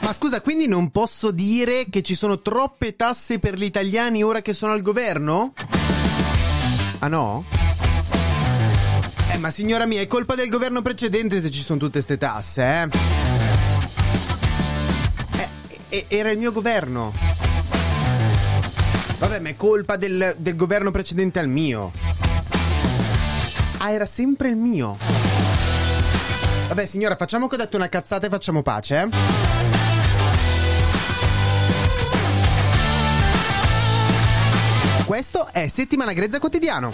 Ma scusa, quindi non posso dire che ci sono troppe tasse per gli italiani ora che sono al governo? Ah no? Eh, ma signora mia, è colpa del governo precedente se ci sono tutte ste tasse, eh? Eh, era il mio governo. Vabbè, ma è colpa del, del governo precedente al mio. Ah, era sempre il mio. Vabbè, signora, facciamo che ho detto una cazzata e facciamo pace, eh? Questo è Settimana Grezza Quotidiano.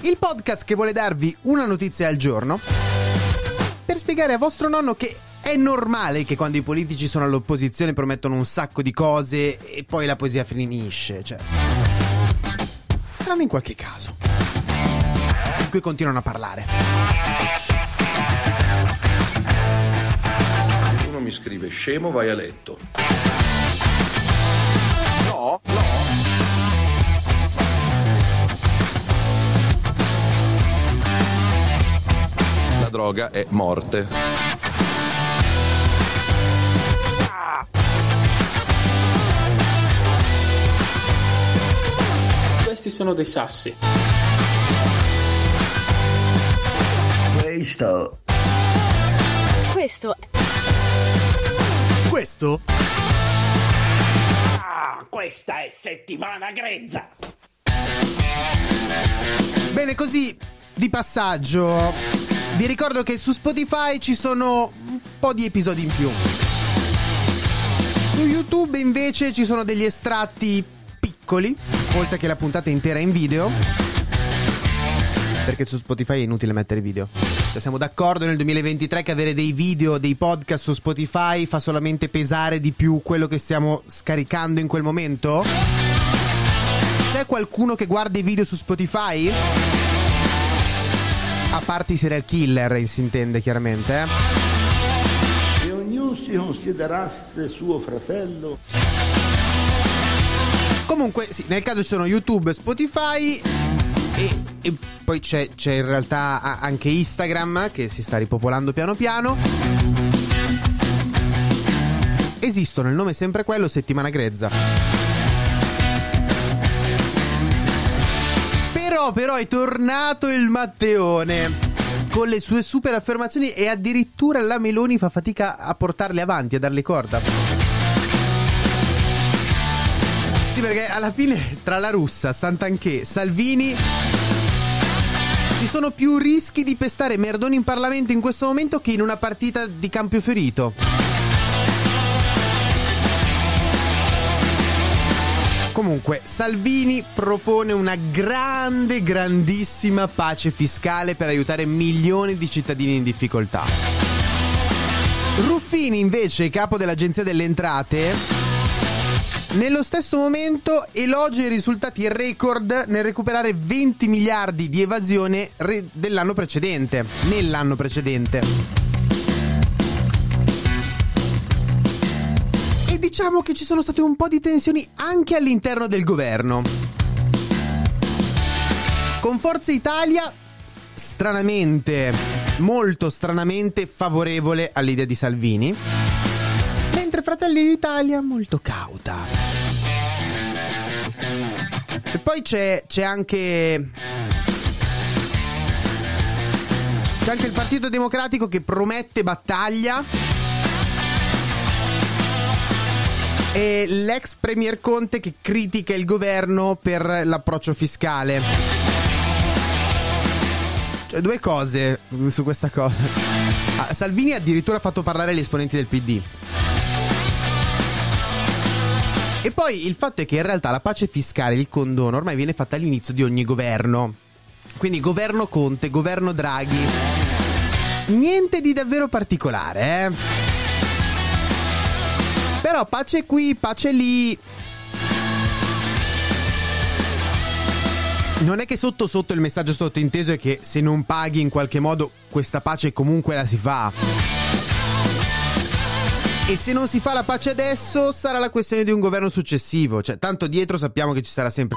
Il podcast che vuole darvi una notizia al giorno per spiegare a vostro nonno che è normale che quando i politici sono all'opposizione promettono un sacco di cose e poi la poesia finisce, cioè. Tranne in qualche caso. In cui continuano a parlare. Mi scrive scemo, vai a letto. La droga è morte. Questi sono dei sassi. Questo Questo Questo Questa è settimana grezza. Bene, così di passaggio, vi ricordo che su Spotify ci sono un po' di episodi in più. Su YouTube invece ci sono degli estratti piccoli, oltre che la puntata intera in video. Perché su Spotify è inutile mettere video. Cioè, siamo d'accordo nel 2023 che avere dei video, dei podcast su Spotify fa solamente pesare di più quello che stiamo scaricando in quel momento? C'è qualcuno che guarda i video su Spotify? A parte i serial killer, si intende chiaramente. eh? se ognuno si considerasse suo fratello Comunque, sì, nel caso ci sono YouTube, Spotify e, e poi c'è, c'è in realtà anche Instagram che si sta ripopolando piano piano. Esistono, il nome è sempre quello, Settimana Grezza. Però, però è tornato il Matteone. Con le sue super affermazioni e addirittura la Meloni fa fatica a portarle avanti, a darle corda. Sì, perché alla fine tra la russa, Santanché, Salvini ci sono più rischi di pestare Merdoni in Parlamento in questo momento che in una partita di Campio Ferito. Comunque, Salvini propone una grande, grandissima pace fiscale per aiutare milioni di cittadini in difficoltà. Ruffini, invece, capo dell'Agenzia delle Entrate, nello stesso momento elogia i risultati record nel recuperare 20 miliardi di evasione re- dell'anno precedente. Nell'anno precedente. E diciamo che ci sono state un po' di tensioni anche all'interno del governo. Con Forza Italia, stranamente, molto stranamente favorevole all'idea di Salvini. D'Italia molto cauta. E poi c'è, c'è anche. C'è anche il Partito Democratico che promette battaglia. E l'ex Premier Conte che critica il governo per l'approccio fiscale. Cioè, due cose su questa cosa. Ah, Salvini addirittura ha fatto parlare gli esponenti del PD. E poi il fatto è che in realtà la pace fiscale, il condono, ormai viene fatta all'inizio di ogni governo. Quindi governo Conte, governo Draghi. Niente di davvero particolare, eh. Però pace qui, pace lì. Non è che sotto sotto il messaggio sottointeso è che se non paghi in qualche modo questa pace comunque la si fa. E se non si fa la pace adesso sarà la questione di un governo successivo, cioè tanto dietro sappiamo che ci sarà sempre